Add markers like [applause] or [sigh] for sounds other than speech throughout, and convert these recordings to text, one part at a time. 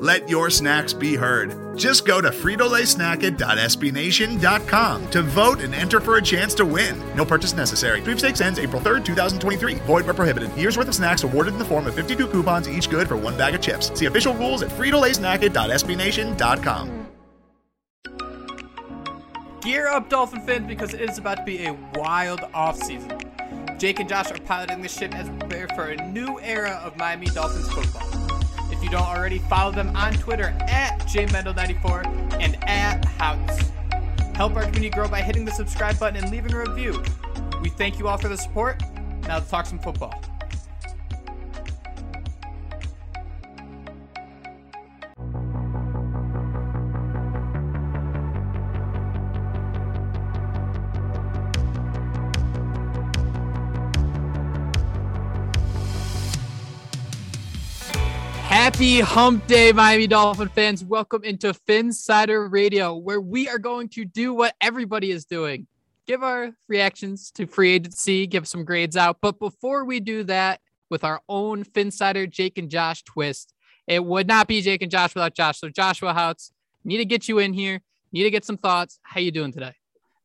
Let your snacks be heard. Just go to fritolaysnacket.sbnation.com to vote and enter for a chance to win. No purchase necessary. Sweepstakes ends April 3rd, 2023. Void where prohibited. Year's worth of snacks awarded in the form of 52 coupons, each good for one bag of chips. See official rules at fritolaysnacket.sbnation.com. Gear up, Dolphin fans, because it is about to be a wild offseason. Jake and Josh are piloting the ship as we prepare for a new era of Miami Dolphins football. If you don't already, follow them on Twitter at jmendel94 and at Houts. Help our community grow by hitting the subscribe button and leaving a review. We thank you all for the support. Now let's talk some football. Happy Hump Day, Miami Dolphin fans. Welcome into Phinsider Radio, where we are going to do what everybody is doing give our reactions to free agency, give some grades out. But before we do that, with our own Phinsider Jake and Josh twist, it would not be Jake and Josh without Josh. So, Joshua Houts, need to get you in here, need to get some thoughts. How you doing today?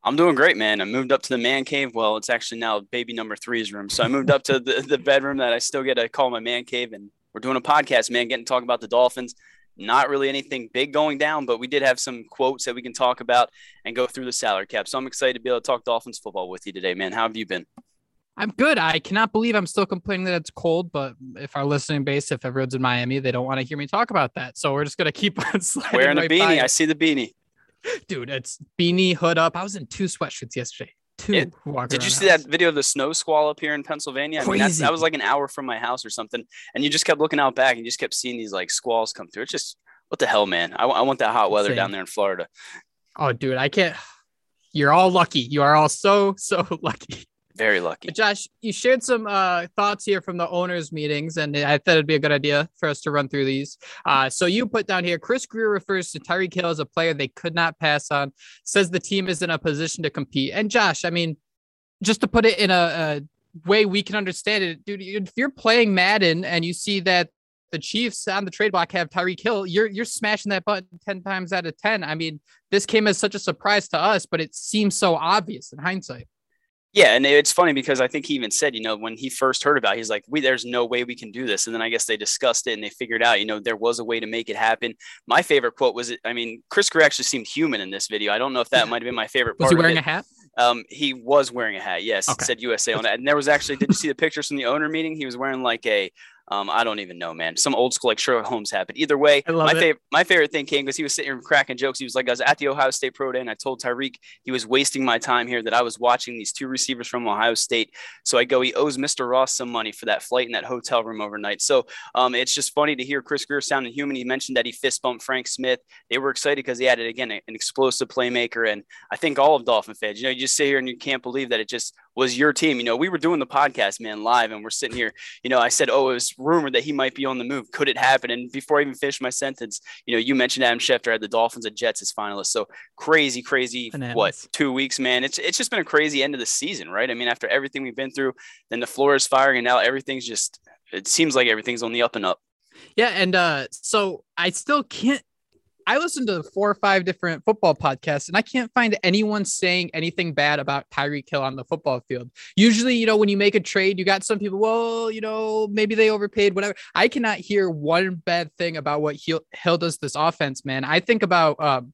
I'm doing great, man. I moved up to the man cave. Well, it's actually now baby number three's room. So I moved up to the, the bedroom that I still get to call my man cave and we're doing a podcast, man, getting to talk about the Dolphins. Not really anything big going down, but we did have some quotes that we can talk about and go through the salary cap. So I'm excited to be able to talk Dolphins football with you today, man. How have you been? I'm good. I cannot believe I'm still complaining that it's cold, but if our listening base, if everyone's in Miami, they don't want to hear me talk about that. So we're just gonna keep [laughs] on sliding. Wearing right a beanie. by. I see the beanie. dude. It's beanie hood up. I was in two sweatshirts yesterday. Two. It- Did you see the that video of the snow squall up here in Pennsylvania? I mean, that was like an hour from my house or something. And you just kept looking out back and you just kept seeing these like squalls come through. It's just, what the hell, man? I, I want that hot weather Insane. down there in Florida. Oh, dude, I can't. You're all lucky. You are all so so [laughs] lucky. Very lucky. Josh, you shared some uh, thoughts here from the owners' meetings, and I thought it'd be a good idea for us to run through these. Uh, so you put down here, Chris Grier refers to Tyreek Hill as a player they could not pass on. Says the team is in a position to compete. And Josh, I mean, just to put it in a, a way we can understand it, dude, if you're playing Madden and you see that the Chiefs on the trade block have Tyreek Hill, you're you're smashing that button ten times out of ten. I mean, this came as such a surprise to us, but it seems so obvious in hindsight. Yeah, and it's funny because I think he even said, you know, when he first heard about, it, he's like, "We there's no way we can do this." And then I guess they discussed it and they figured out, you know, there was a way to make it happen. My favorite quote was, I mean, Chris Grier actually seemed human in this video. I don't know if that might have been my favorite Was part. he wearing a hat? Um, he was wearing a hat. Yes, Okay. it said USA on it. And there was actually, did you see the pictures from the owner meeting? He was wearing like a, um, I don't even know, man, some old school like Sherlock Holmes. But either way, my favorite, my favorite thing came because he was sitting here cracking jokes. He was like, I was at the Ohio State Pro Day, and I told Tyreek he was wasting my time here. That I was watching these two receivers from Ohio State. So I go, he owes Mr. Ross some money for that flight in that hotel room overnight. So um, it's just funny to hear Chris Grier sounding human. He mentioned that he fist bumped Frank Smith. They were excited because he added again an explosive playmaker, and I think all of Dolphin fans, you know, you just sit here and you can't believe that it just was your team. You know, we were doing the podcast, man, live, and we're sitting here. You know, I said, oh, it was rumored that he might be on the move. Could it happen? And before I even finished my sentence, you know, you mentioned Adam Schefter had the Dolphins and Jets as finalists. So crazy, crazy. What two weeks, man? It's it's just been a crazy end of the season, right? I mean, after everything we've been through, then the floor is firing, and now everything's just. It seems like everything's on the up and up. Yeah, and uh, so I still can't. I listened to four or five different football podcasts, and I can't find anyone saying anything bad about Tyreek Hill on the football field. Usually, you know, when you make a trade, you got some people, well, you know, maybe they overpaid, whatever. I cannot hear one bad thing about what Hill, Hill does this offense, man. I think about um,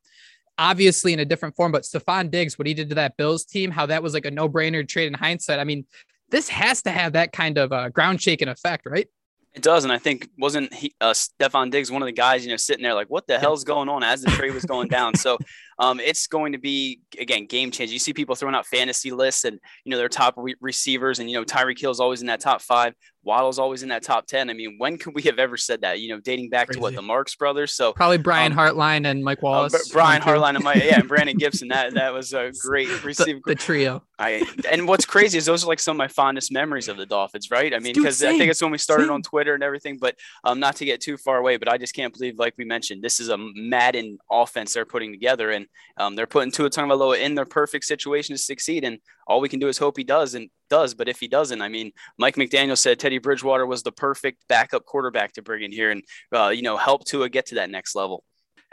obviously in a different form, but Stefon Diggs, what he did to that Bills team, how that was like a no brainer trade in hindsight. I mean, this has to have that kind of uh, ground shaking effect, right? It does, and I think wasn't he uh, Stefon Diggs one of the guys you know sitting there like what the hell's going on as the trade was going down. So [laughs] um, it's going to be again game changer. You see people throwing out fantasy lists and you know their top re- receivers, and you know Tyreek Hill is always in that top five. Waddle's always in that top 10. I mean, when could we have ever said that? You know, dating back Crazy. to what the Marks brothers. So probably Brian um, Hartline and Mike uh, Wallace. Uh, Brian Hartline and Mike, yeah, and Brandon [laughs] Gibson. That that was a great receiver. the, the, trio. I and what's crazy is those are like some of my fondest memories of the Dolphins, right? I mean, because I think it's when we started same. on Twitter and everything. But um, not to get too far away, but I just can't believe, like we mentioned, this is a Madden offense they're putting together, and um, they're putting Tua Tagovailoa in their perfect situation to succeed. And all we can do is hope he does and does. But if he doesn't, I mean, Mike McDaniel said Teddy Bridgewater was the perfect backup quarterback to bring in here and uh, you know help Tua get to that next level.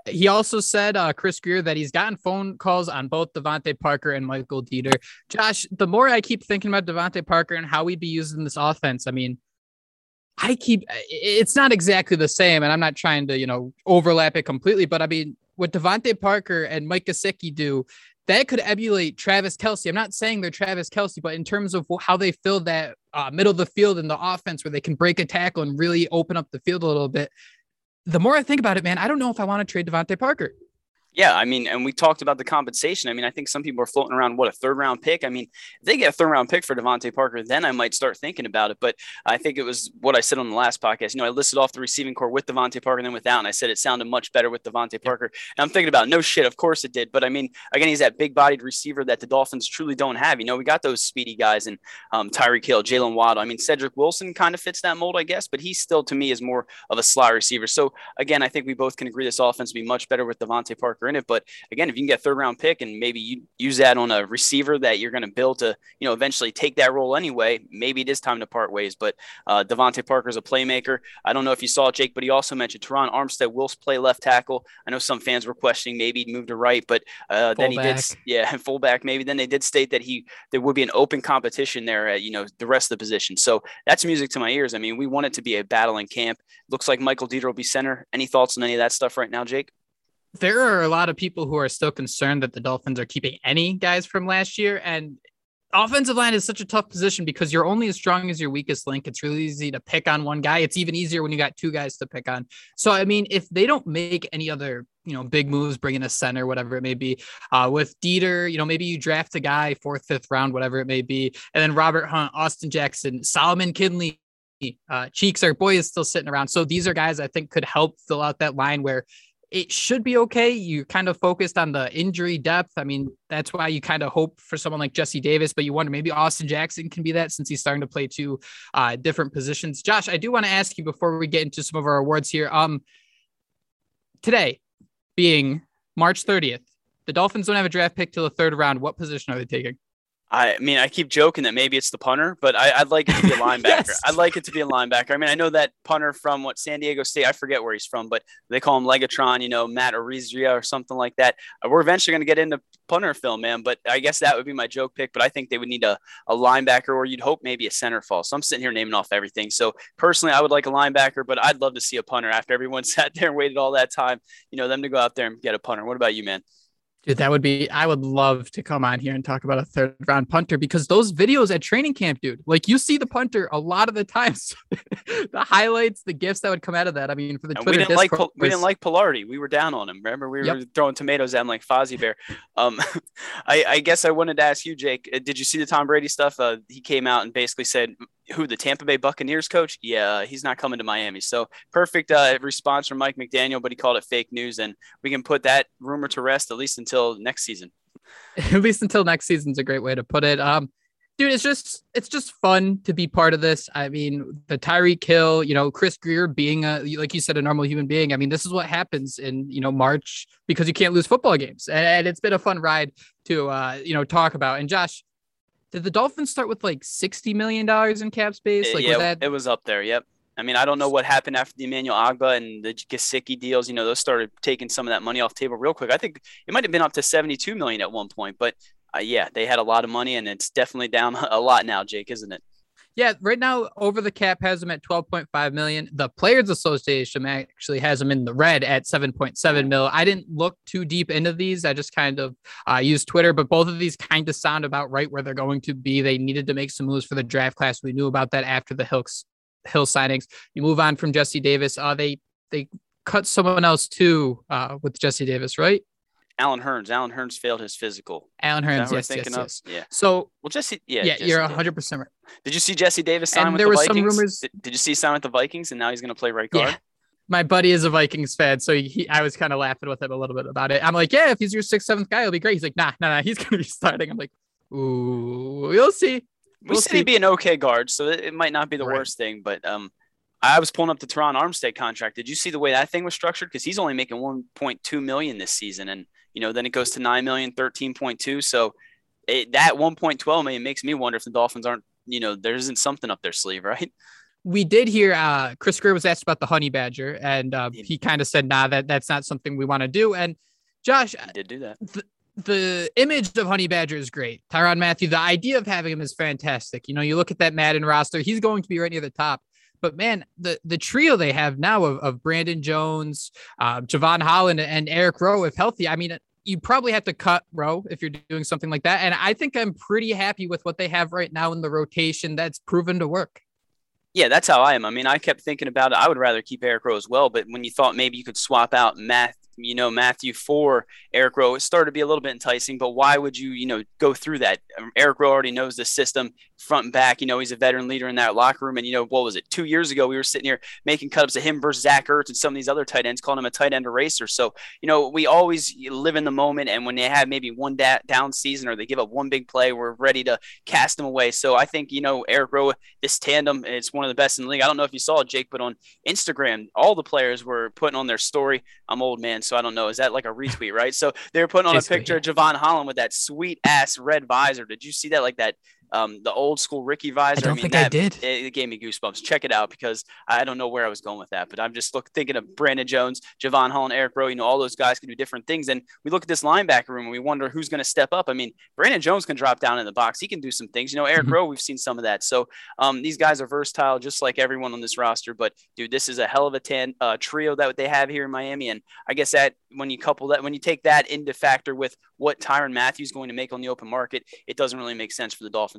He also said, uh, Chris Grier, that he's gotten phone calls on both DeVante Parker and Michael Deiter. Josh, the more I keep thinking about DeVante Parker and how we'd be using this offense, I mean, I keep it's not exactly the same, and I'm not trying to, you know, overlap it completely, but I mean, what DeVante Parker and Mike Gesicki do, that could emulate Travis Kelce. I'm not saying they're Travis Kelce, but in terms of how they fill that uh, middle of the field in the offense where they can break a tackle and really open up the field a little bit, the more I think about it, man, I don't know if I want to trade DeVante Parker. Yeah, I mean, and we talked about the compensation. I mean, I think some people are floating around what a third round pick. I mean, if they get a third round pick for DeVante Parker, then I might start thinking about it. But I think it was what I said on the last podcast. You know, I listed off the receiving core with DeVante Parker and then without, and I said it sounded much better with DeVante Parker. And I'm thinking about no shit, of course it did. But I mean, again, he's that big bodied receiver that the Dolphins truly don't have. You know, we got those speedy guys and um, Tyreek Hill, Jaylen Waddle. I mean, Cedric Wilson kind of fits that mold, I guess, but he still to me is more of a sly receiver. So again, I think we both can agree this offense be much better with DeVante Parker it. But again, if you can get third round pick and maybe you use that on a receiver that you're going to build to, you know, eventually take that role anyway, maybe it is time to part ways. But uh, DeVante Parker is a playmaker. I don't know if you saw it, Jake, but he also mentioned Terron Armstead will play left tackle. I know some fans were questioning maybe he'd move to right, but uh, then he did, [laughs] yeah, and fullback maybe. Then they did state that he there would be an open competition there at you know the rest of the position. So that's music to my ears. I mean, we want it to be a battle in camp. Looks like Michael Deiter will be center. Any thoughts on any of that stuff right now, Jake? There are a lot of people who are still concerned that the Dolphins are keeping any guys from last year. And offensive line is such a tough position because you're only as strong as your weakest link. It's really easy to pick on one guy. It's even easier when you got two guys to pick on. So, I mean, if they don't make any other, you know, big moves, bring in a center, whatever it may be, uh, with Deiter, you know, maybe you draft a guy fourth, fifth round, whatever it may be. And then Robert Hunt, Austin Jackson, Solomon Kindley, uh, Cheeks, our boy is still sitting around. So these are guys I think could help fill out that line where it should be okay. You kind of focused on the injury depth. I mean, that's why you kind of hope for someone like Jesse Davis, but you wonder maybe Austin Jackson can be that since he's starting to play two uh, different positions. Josh, I do want to ask you before we get into some of our awards here. Um, today being March 30th, the Dolphins don't have a draft pick till the third round. What position are they taking? I mean, I keep joking that maybe it's the punter, but I, would like it to be a [laughs] linebacker. yes. I'd like it to be a linebacker. I mean, I know that punter from what San Diego State, I forget where he's from, but they call him Legatron, you know, Matt Araiza or something like that. Uh, we're eventually going to get into punter film, man, but I guess that would be my joke pick. But I think they would need a, a linebacker, or you'd hope maybe a center fall. So I'm sitting here naming off everything. So personally, I would like a linebacker, but I'd love to see a punter after everyone [laughs] sat there and waited all that time, you know, them to go out there and get a punter. What about you, man? That would be, I would love to come on here and talk about a third round punter because those videos at training camp, dude, like you see the punter a lot of the times. [laughs] the highlights, the gifts that would come out of that. I mean, for the and Twitter we didn't like, was... we didn't like Palardy. We were down on him. Remember, we yep. were throwing tomatoes at him like Fozzie Bear. Um, [laughs] I, I, guess I wanted to ask you, Jake, uh, did you see the Tom Brady stuff? Uh, he came out and basically said, who the Tampa Bay Buccaneers coach? Yeah, he's not coming to Miami. So perfect uh, response from Mike McDaniel, but he called it fake news, and we can put that rumor to rest at least until next season. [laughs] At least until next season's a great way to put it. Um, dude, it's just it's just fun to be part of this. I mean, the Tyreek Hill, you know, Chris Grier being a like you said, a normal human being. I mean, this is what happens in you know March because you can't lose football games, and it's been a fun ride to uh, you know talk about. And Josh, did the Dolphins start with like sixty million dollars in cap space? Like, yeah, that... it was up there. Yep. I mean, I don't know what happened after the Emmanuel Ogbah and the Gesicki deals. You know, those started taking some of that money off the table real quick. I think it might have been up to seventy-two million at one point, but uh, yeah, they had a lot of money, and it's definitely down [laughs] a lot now, Jake, isn't it? Yeah, right now over the cap has them at 12.5 million. The Players Association actually has them in the red at 7.7 mil. I didn't look too deep into these. I just kind of uh, used Twitter, but both of these kind of sound about right where they're going to be. They needed to make some moves for the draft class. We knew about that after the Hills Hill signings. You move on from Jesse Davis. Uh, they they cut someone else too uh, with Jesse Davis, right? Allen Hurns. Allen Hurns failed his physical. Allen Hurns, yes, yes, yes. Yeah. So, well, Jesse, yeah, yeah, Jesse you're 100 percent right. Did you see Jesse Davis sign And with there the was some Vikings? rumors- Did, did you see sign with the Vikings, and now he's going to play right guard? Yeah. My buddy is a Vikings fan, so he, I was kind of laughing with him a little bit about it. I'm like, yeah, if he's your sixth, seventh guy, it'll be great. He's like, nah, nah, nah, he's [laughs] gonna be starting. I'm like, ooh, we'll see. We We'll said see. he'd be an okay guard, so it, it might not be the Right. worst thing. But um, I was pulling up the Terron Armstead contract. Did you see the way that thing was structured? Because he's only making 1.2 million this season, and you know then it goes to 9 million, 13.2. So it, that 1.12 million makes me wonder if the Dolphins aren't, you know, there isn't something up their sleeve, [laughs] right? we did hear uh Chris Grier was asked about the honey badger, and uh, He- kind of said, nah, that that's not something we want to do. And Josh, He did do that. the image of Honey Badger is great. Tyrann Mathieu, the idea of having him is fantastic. You know, you look at that Madden roster, he's going to be right near the top. But man, the the trio they have now of, of Brandon Jones, uh, Jevon Holland, and Eric Rowe, if healthy, I mean, you probably have to cut Rowe if you're doing something like that. And I think I'm pretty happy with what they have right now in the rotation. That's proven to work. Yeah, that's how I am. I mean, I kept thinking about it. I would rather keep Eric Rowe as well, but when you thought maybe you could swap out Matt, you know, Mathieu for Eric Rowe, it started to be a little bit enticing. But why would you, you know, go through that? Um, Eric Rowe already knows the system front and back. You know, he's a veteran leader in that locker room. And you know, what was it? Two years ago, we were sitting here making cut ups of him versus Zach Ertz and some of these other tight ends, calling him a tight end eraser. So you know, we always live in the moment, and when they have maybe one da- down season or they give up one big play, we're ready to cast them away. So I think you know, Eric Rowe, this tandem, it's one of the best in the league. I don't know if you saw it, Jake, but on Instagram, all the players were putting on their story. I'm old man, so I don't know. Is that like a retweet, right? So they were putting on Basically, a picture of Jevon Holland with that sweet ass red visor. Did you see that? Like that, um, the old school Ricky visor. I don't mean, think I did. It, it gave me goosebumps. Check it out because I don't know where I was going with that, but I'm just look, thinking of Brandon Jones, Jevon Holland, Eric Rowe. You know, all those guys can do different things. And we look at this linebacker room and we wonder who's going to step up. I mean, Brandon Jones can drop down in the box. He can do some things. You know, Eric Mhm. Rowe, we've seen some of that. So um, these guys are versatile, just like everyone on this roster. But dude, this is a hell of a tan, uh, trio that they have here in Miami. And I guess that when you couple that, when you take that into factor with what Tyrann Matthews is going to make on the open market, it doesn't really make sense for the Dolphins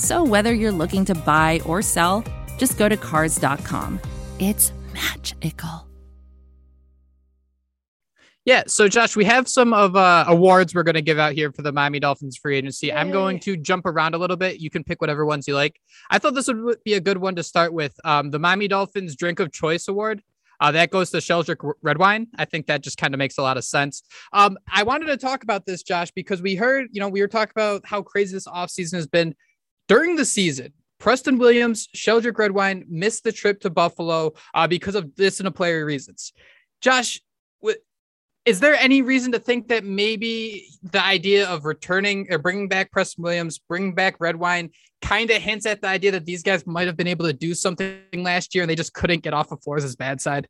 So whether you're looking to buy or sell, just go to cars.com. It's magical. Yeah. So, Josh, we have some of uh, awards we're going to give out here for the Miami Dolphins free agency. I'm going to jump around a little bit. You can pick whatever ones you like. I thought this would be a good one to start with. Um, the Miami Dolphins Drink of Choice Award. Uh, that goes to Sheldrick Redwine. I think that just kind of makes a lot of sense. Um, I wanted to talk about this, Josh, because we heard, you know, we were talking about how crazy this offseason has been during the season. Preston Williams, Sheldrick Redwine missed the trip to Buffalo uh, because of disciplinary reasons. Josh, is there any reason to think that maybe the idea of returning or bringing back Preston Williams, bringing back Redwine, kind of hints at the idea that these guys might have been able to do something last year and they just couldn't get off of Flores' bad side?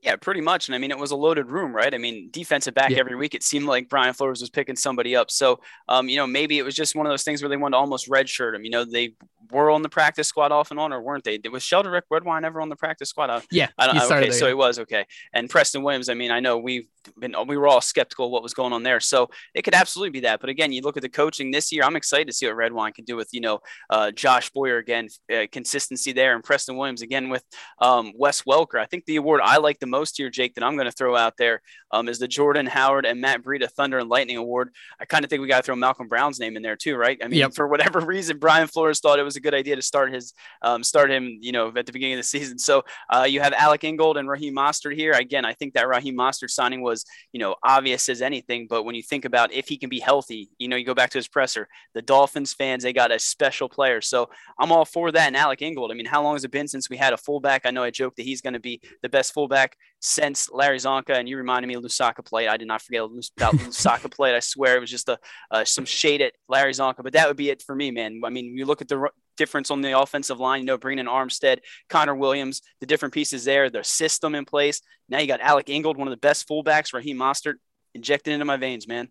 Yeah, pretty much. And I mean, it was a loaded room, right? I mean, defensive back Yeah. every week, it seemed like Brian Flores was picking somebody up. So, um, you know, maybe it was just one of those things where they wanted to almost redshirt him. You know, they were on the practice squad off and on, or weren't they? Was Sheldrick Redwine ever on the practice squad? I, Yeah, I don't okay, so he was okay. And Preston Williams, I mean, I know we've been we were all skeptical of what was going on there. So it could absolutely be that. But again, you look at the coaching this year, I'm excited to see what Redwine can do with, you know, uh, Josh Boyer again, uh, consistency there, and Preston Williams again with um, Wes Welker. I think the award I like the most here, Jake, that I'm going to throw out there um, is the Jordan Howard and Matt Breida Thunder and Lightning Award. I kind of think we got to throw Malcolm Brown's name in there too, right? I mean, Yep. for whatever [laughs] reason, Brian Flores thought it was a good idea to start his um, start him, you know, at the beginning of the season. So uh, you have Alec Ingold and Raheem Mostert here. Again, I think that Raheem Mostert signing was, you know, obvious as anything. But when you think about if he can be healthy, you know, you go back to his presser, the Dolphins fans, they got a special player. So I'm all for that. And Alec Ingold, I mean, how long has it been since we had a fullback? I know I joked that he's going to be the best fullback since Larry Csonka, and you reminded me of Lousaka Polite. I did not forget about [laughs] Lousaka Polite. I swear it was just a uh, some shade at Larry Csonka, but that would be it for me, man. I mean, you look at the r- difference on the offensive line. You know, bringing in Armstead, Connor Williams, the different pieces there, the system in place. Now you got Alec Ingold, one of the best fullbacks, Raheem Mostert, injected into my veins, man.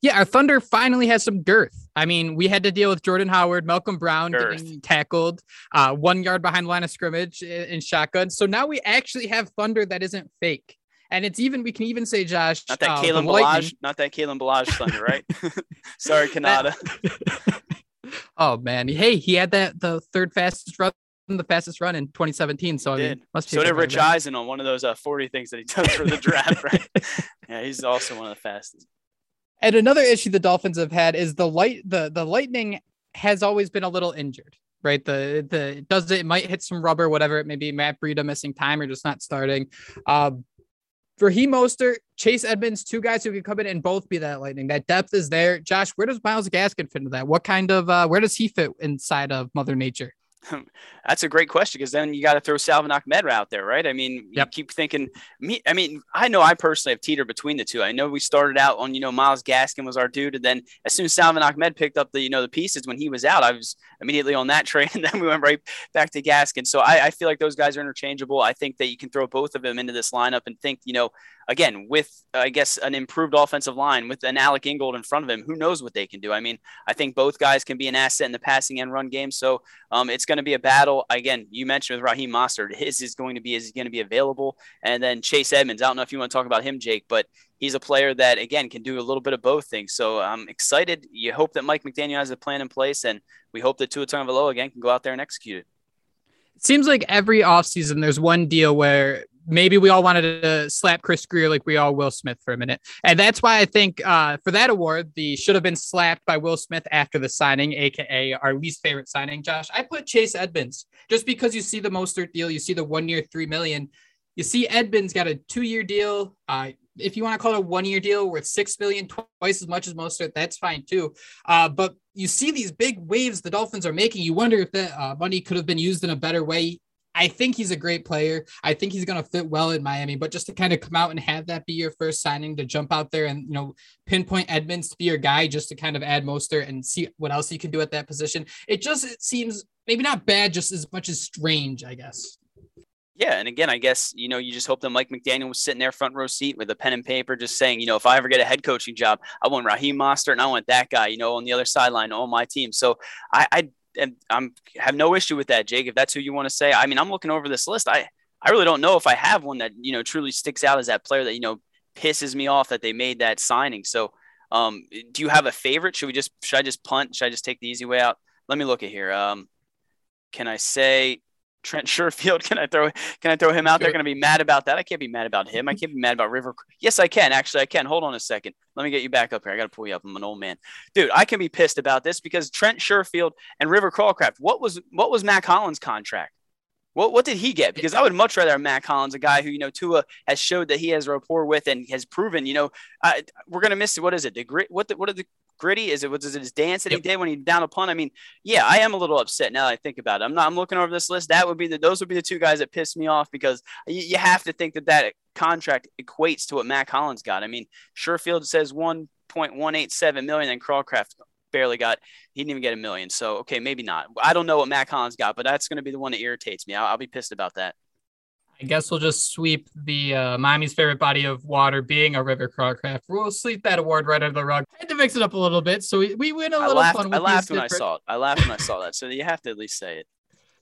Yeah, our Thunder finally has some girth. I mean, we had to deal with Jordan Howard, Malcolm Brown girth. getting tackled, uh, one yard behind line of scrimmage in, in shotgun. So now we actually have Thunder that isn't fake. And it's even we can even say Josh. Not that uh, Kalen Ballage, not that Kalen Ballage thunder, right? [laughs] Sorry, [laughs] Kanata. [laughs] oh man, hey, he had that the third fastest run, the fastest run in 2017. So I mean, must be. so did Rich Eisen on one of those uh, 40 things that he does for the draft, right? yeah, he's also one of the fastest. And another issue the Dolphins have had is the light the the Lightning has always been a little injured right? The the does it, might hit some rubber, whatever it may be. Matt Breida missing time or just not starting. Um, Raheem Mostert, Chase Edmonds, two guys who can come in and both be that lightning. That depth is there. Josh, where does Myles Gaskin fit into that? What kind of uh, where does he fit inside of Mother Nature? [laughs] That's a great question because then you got to throw Salvon Ahmed out there, right? I mean, yep. you keep thinking me. I mean, I know I personally have teetered between the two. I know we started out on you know Myles Gaskin was our dude, and then as soon as Salvon Ahmed picked up the you know the pieces when he was out, I was immediately on that [laughs] train, and then we went right back to Gaskin. So I, I feel like those guys are interchangeable. I think that you can throw both of them into this lineup and think you know again, with I guess an improved offensive line with an Alec Ingold in front of him, who knows what they can do? I mean, I think both guys can be an asset in the passing and run game. So um, it's going to be a battle. Again, you mentioned with Raheem Mostert, his is going to be is he going to be available, and then Chase Edmonds. I don't know if you want to talk about him, Jake, but he's a player that again can do a little bit of both things. So I'm excited. You hope that Mike McDaniel has a plan in place, and we hope that Tua Tagovailoa again can go out there and execute it. It seems like every offseason there's one deal where maybe we all wanted to slap Chris Grier like we all Will Smith for a minute. And that's why I think uh, for that award, the should have been slapped by Will Smith after the signing, aka our least favorite signing, Josh. I put Chase Edmonds just because you see the Mostert deal, you see the one year, three million. You see Edmonds got a two year deal. Uh, if you want to call it a one year deal worth six million, twice as much as Mostert, that's fine too. Uh, but you see these big waves the Dolphins are making. You wonder if that uh, money could have been used in a better way I think he's a great player. I think he's going to fit well in Miami, but just to kind of come out and have that be your first signing to jump out there and, you know, pinpoint Edmonds to be your guy just to kind of add Mostert and see what else he can do at that position. It just it seems maybe not bad, just as much as strange, I guess. Yeah, and again, I guess you know you just hope that Mike McDaniel was sitting there front row seat with a pen and paper, just saying, you know, if I ever get a head coaching job, I want Raheem Mostert and I want that guy, you know, on the other sideline on my team. So I, I and I'm have no issue with that, Jake. If that's who you want to say, I mean, I'm looking over this list. I I really don't know if I have one that you know truly sticks out as that player that you know pisses me off that they made that signing. So, um, do you have a favorite? Should we just should I just punt? Should I just take the easy way out? Let me look at here. Um, can I say Trent Sherfield. [laughs] Can I throw can I throw him out there? Going to be mad about that? I can't be mad about him. I [laughs] can't be mad about River. Yes, I can. Actually, I can. Hold on a second. Let me get you back up here. I got to pull you up. I'm an old man, dude. I can be pissed about this because Trent Sherfield and River Cracraft. What was what was Mack Hollins' contract? What what did he get? Because I would much rather have Mack Hollins, a guy who you know Tua has showed that he has a rapport with and has proven. You know, uh, we're gonna miss it. what is it? The grit? What the, what are the gritty? Is it was it his dance that yep. he did when he down a punt? I mean, yeah, I am a little upset now that I think about it. I'm not. I'm looking over this list. That would be the those would be the two guys that pissed me off because you, you have to think that that contract equates to what Mack Hollins got. I mean, Sherfield says 1.187 million, and Cracraft barely got. He didn't even get a million. So okay, maybe not. I don't know what Mack Hollins got, but that's going to be the one that irritates me. I'll, I'll be pissed about that. I guess we'll just sweep the uh, Miami's favorite body of water being a river Cracraft. We'll sweep that award right under the rug. I had to mix it up a little bit, so we, we win a little laughed, fun. I laughed when different... I saw it. I laughed when I saw that. So you have to at least say it.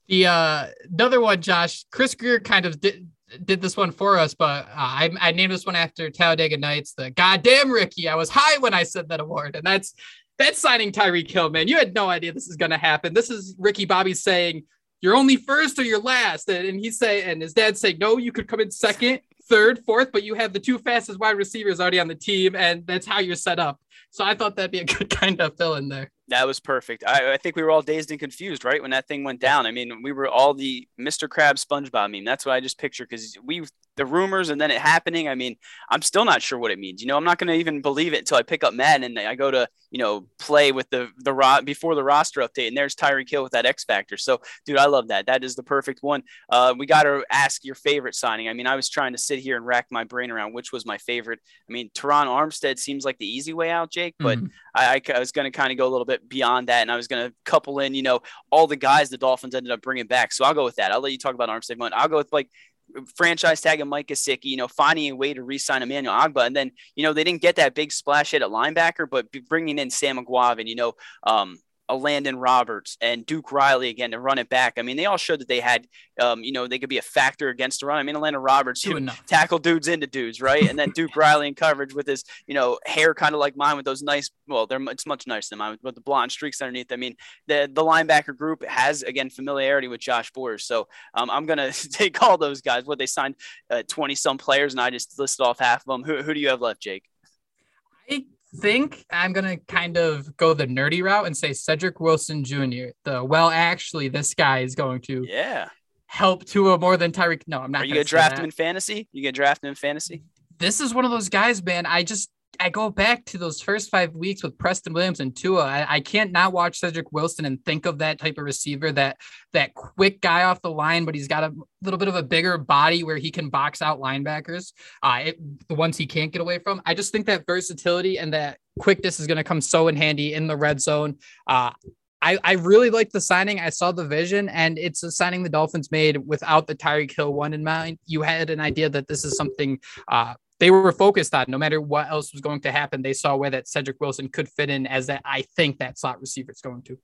The uh, another one, Josh Chris Grier kind of did did this one for us, but uh, I, I named this one after Talladega Nights. The goddamn Ricky, I was high when I said that award, and that's that's signing Tyreek Hill, man. You had no idea this is going to happen. This is Ricky Bobby saying you're only first or you're last. And, and he say, and his dad say, no, you could come in second, third, fourth, but you have the two fastest wide receivers already on the team, and that's how you're set up. So I thought that'd be a good [laughs] kind of fill in there. That was perfect. I, I, think we were all dazed and confused, right? When that thing went down. I mean, we were all the Mr. Krabs SpongeBob meme. That's what I just picture because we the rumors and then it happening. I mean, I'm still not sure what it means. You know, I'm not going to even believe it until I pick up Madden and I go to, you know, play with the, the ro- before the roster update and there's Tyreek Hill with that X factor. So, dude, I love that. That is the perfect one. Uh, we got to ask your favorite signing. I mean, I was trying to sit here and rack my brain around which was my favorite. I mean, Terron Armstead seems like the easy way out, Jake, but mm-hmm. I, I, I was going to kind of go a little bit beyond that and I was going to couple in, you know, all the guys the Dolphins ended up bringing back. So I'll go with that. I'll let you talk about Armstead. I'll go with like franchise tagging Mike Gesicki, you know, finding a way to re-sign Emmanuel Ogbah, and then you know they didn't get that big splash hit at linebacker, but bringing in Sam and you know, um, Elandon Roberts and Duke Riley again to run it back. I mean, they all showed that they had, um, you know, they could be a factor against the run. I mean, Landon Roberts you tackle dudes into dudes, right? And then Duke [laughs] Riley in coverage with his, you know, hair kind of like mine with those nice, well, they're it's much nicer than mine with the blonde streaks underneath. I mean, the the linebacker group has again familiarity with Josh Borders, so um, I'm gonna [laughs] take all those guys. What they signed, twenty uh, some players, and I just listed off half of them. Who who do you have left, Jake? I think I'm gonna kind of go the nerdy route and say Cedric Wilson Jr. The well, actually, this guy is going to yeah help Tua more than Tyreek. No, I'm not. Are you gonna draft that. him in fantasy? You gonna draft him in fantasy? This is one of those guys, man. I just I go back to those first five weeks with Preston Williams and Tua. I, I, can't not watch Cedric Wilson and think of that type of receiver, that that quick guy off the line, but he's got a little bit of a bigger body where he can box out linebackers, uh, it, the ones he can't get away from. I just think that versatility and that quickness is going to come so in handy in the red zone. Uh, I, I really like the signing. I saw the vision, and it's a signing the Dolphins made without the Tyreek Hill one in mind. You had an idea that this is something uh, they were focused on no matter what else was going to happen. They saw where that Cedric Wilson could fit in as that I think that slot receiver is going to.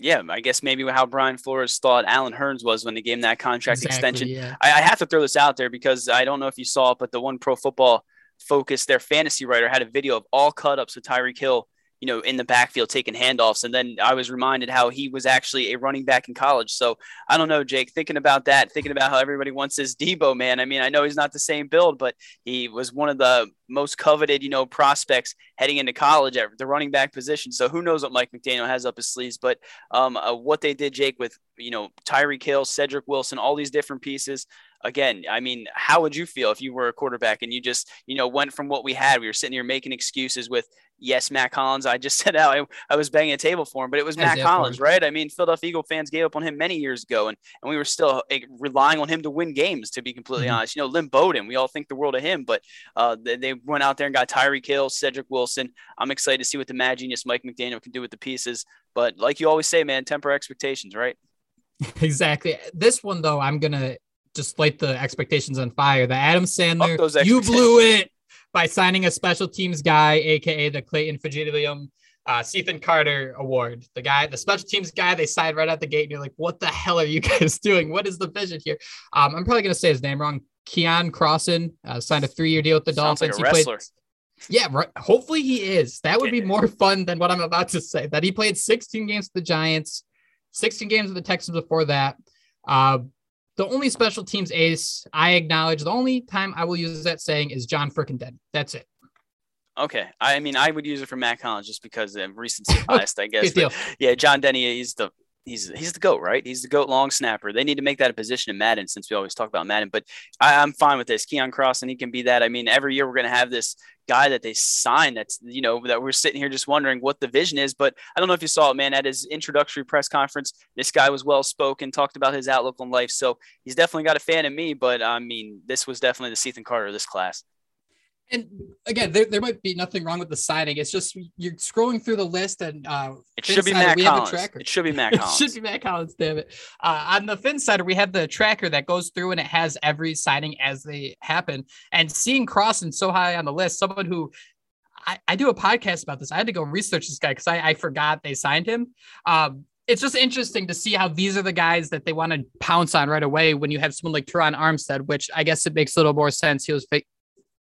Yeah, I guess maybe how Brian Flores thought Allen Hurns was when they gave him that contract exactly, extension. Yeah. I, I have to throw this out there because I don't know if you saw it, but the one pro football focus, their fantasy writer had a video of all cut ups with Tyreek Hill you know, in the backfield taking handoffs. And then I was reminded how he was actually a running back in college. So I don't know, Jake, thinking about that, thinking about how everybody wants his Deebo, man. I mean, I know he's not the same build, but he was one of the most coveted, you know, prospects heading into college at the running back position. So who knows what Mike McDaniel has up his sleeves. But um, uh, what they did, Jake, with, you know, Tyreek Hill, Cedric Wilson, all these different pieces, again, I mean, how would you feel if you were a quarterback and you just, you know, went from what we had? We were sitting here making excuses with, yes, Mack Hollins. I just [laughs] said out I, I was banging a table for him, but it was Mack Hollins, right? I mean, Philadelphia Eagle fans gave up on him many years ago, and, and we were still uh, relying on him to win games, to be completely mm-hmm. honest. You know, Lynn Bowden, we all think the world of him, but uh, they, they, went out there and got Tyreek Hill, Cedric Wilson. I'm excited to see what the mad genius Mike McDaniel can do with the pieces. But like you always say, man, temper expectations, right? [laughs] Exactly. This one, though, I'm going to just light the expectations on fire. The Adam Sandler, you blew it by signing a special teams guy, aka the Clayton Fejedelem uh, Cethan Carter Award. The guy, the special teams guy, they signed right out the gate, and you're like, "What the hell are you [laughs] guys doing? What is the vision here?" Um, I'm probably gonna say his name wrong. Keion Crossen uh, signed a three-year deal with the Sounds Dolphins. Like he played. Yeah, right. Hopefully he is. That would be more fun than what I'm about to say. That he played 16 games with the Giants, 16 games with the Texans before that. Uh, the only special teams ace I acknowledge, the only time I will use that saying is John Frickenden. That's it. Okay. I mean, I would use it for Mack Hollins just because of recency [laughs] bias, I guess. But, yeah, John Denney, he's the he's he's the goat, right? He's the goat long snapper. They need to make that a position in Madden since we always talk about Madden. But I, am fine with this. Keon Cross, and he can be that. I mean, every year we're gonna have this guy that they sign that's you know that we're sitting here just wondering what the vision is. But I don't know if you saw it, man. At his introductory press conference, this guy was well spoken, talked about his outlook on life. So he's definitely got a fan in me. But I mean, this was definitely the Cethan Carter of this class. And again, there, there might be nothing wrong with the signing. It's just you're scrolling through the list and uh, it should be Mack Hollins. It should be Mack Hollins. [laughs] it should be Mack Hollins. Damn it. Uh, on the Phinsider, we have the tracker that goes through and it has every signing as they happen. And seeing Crossen so high on the list, someone who I, I do a podcast about this. I had to go research this guy because I, I forgot they signed him. Um, it's just interesting to see how these are the guys that they want to pounce on right away when you have someone like Terron Armstead, which I guess it makes a little more sense. He was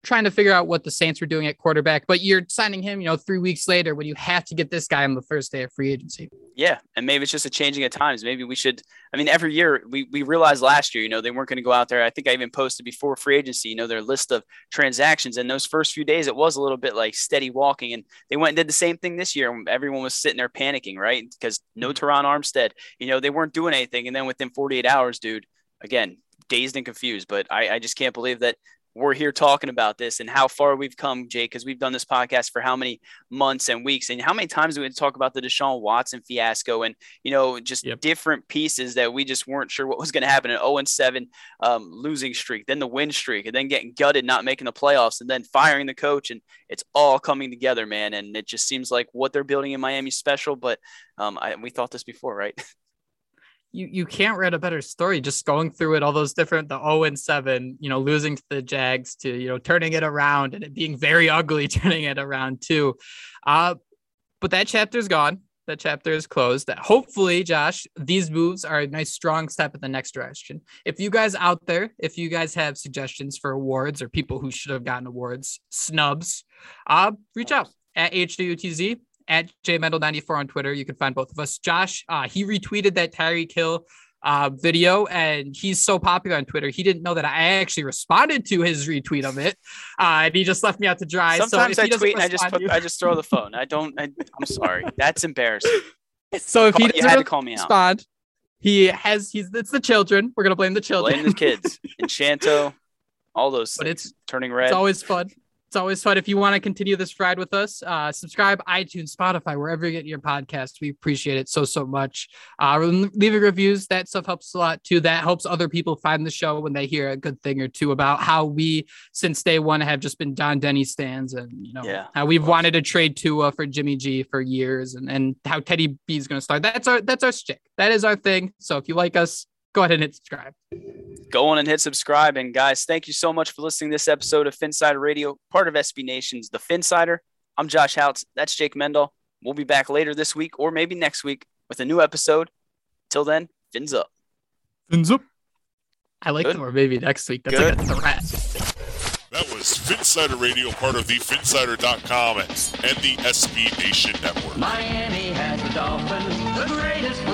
trying to figure out what the Saints were doing at quarterback, but you're signing him, you know, three weeks later when you have to get this guy on the first day of free agency. Yeah. And maybe it's just a changing of times. Maybe we should, I mean, every year we, we realized last year, you know, they weren't going to go out there. I think I even posted before free agency, you know, their list of transactions. And those first few days, it was a little bit like steady walking. And they went and did the same thing this year. And Everyone was sitting there panicking, right? Because no mm-hmm. Armstead, you know, they weren't doing anything. And then within 48 hours, dude, again, dazed and confused. But I, I just can't believe that we're here talking about this and how far we've come, Jake, because we've done this podcast for how many months and weeks, and how many times we talk about the Deshaun Watson fiasco and you know just yep. different pieces that we just weren't sure what was going to happen. An 0 and 7 um, losing streak, then the win streak, and then getting gutted, not making the playoffs, and then firing the coach, and it's all coming together, man. And it just seems like what they're building in Miami special. But um, I, we thought this before, right? [laughs] you you can't write a better story just going through it all those different the 0 and 7 you know losing to the jags to you know turning it around and it being very [laughs] ugly turning it around too. Uh but that chapter's gone. That chapter is closed. That hopefully josh these moves are a nice strong step in the next direction. If you guys out there if you guys have suggestions for awards or people who should have gotten awards snubs uh reach out at HWTZ at jmendel94 on Twitter. You can find both of us. Josh, uh, he retweeted that Tyreek Hill uh, video, and he's so popular on Twitter. He didn't know that I actually responded to his retweet of it, uh, and he just left me out to dry. Sometimes so I tweet and I just put, you... I just throw the phone. I don't. I, am sorry. [laughs] That's embarrassing. So if call, he doesn't had to call me respond, out. he has. He's. It's the children. We're gonna blame the children. Blame the kids. [laughs] Encanto. All those. But things. it's turning red. It's always fun. It's always fun. If you want to continue this ride with us, uh, subscribe, iTunes, Spotify, wherever you get your podcast. We appreciate it so, so much. Uh, leaving reviews, that stuff helps a lot too. That helps other people find the show when they hear a good thing or two about how we, since day one, have just been Don Denny stands and, you know, yeah, how we've wanted to trade Tua for Jimmy G for years and, and how Teddy B is going to start. That's our, that's our stick. That is our thing. So if you like us, go ahead and hit subscribe. Go on and hit subscribe. And guys, thank you so much for listening to this episode of Phinsider Radio, part of SB Nation's The Phinsider. I'm Josh Houts. That's Jake Mendel. We'll be back later this week or maybe next week with a new episode. Till then, fins up. Fins up. I like Good. them, or maybe next week. That's Good. like a threat. That was Phinsider Radio, part of the Phinsider.com and the SB Nation Network. Miami has the Dolphins, the greatest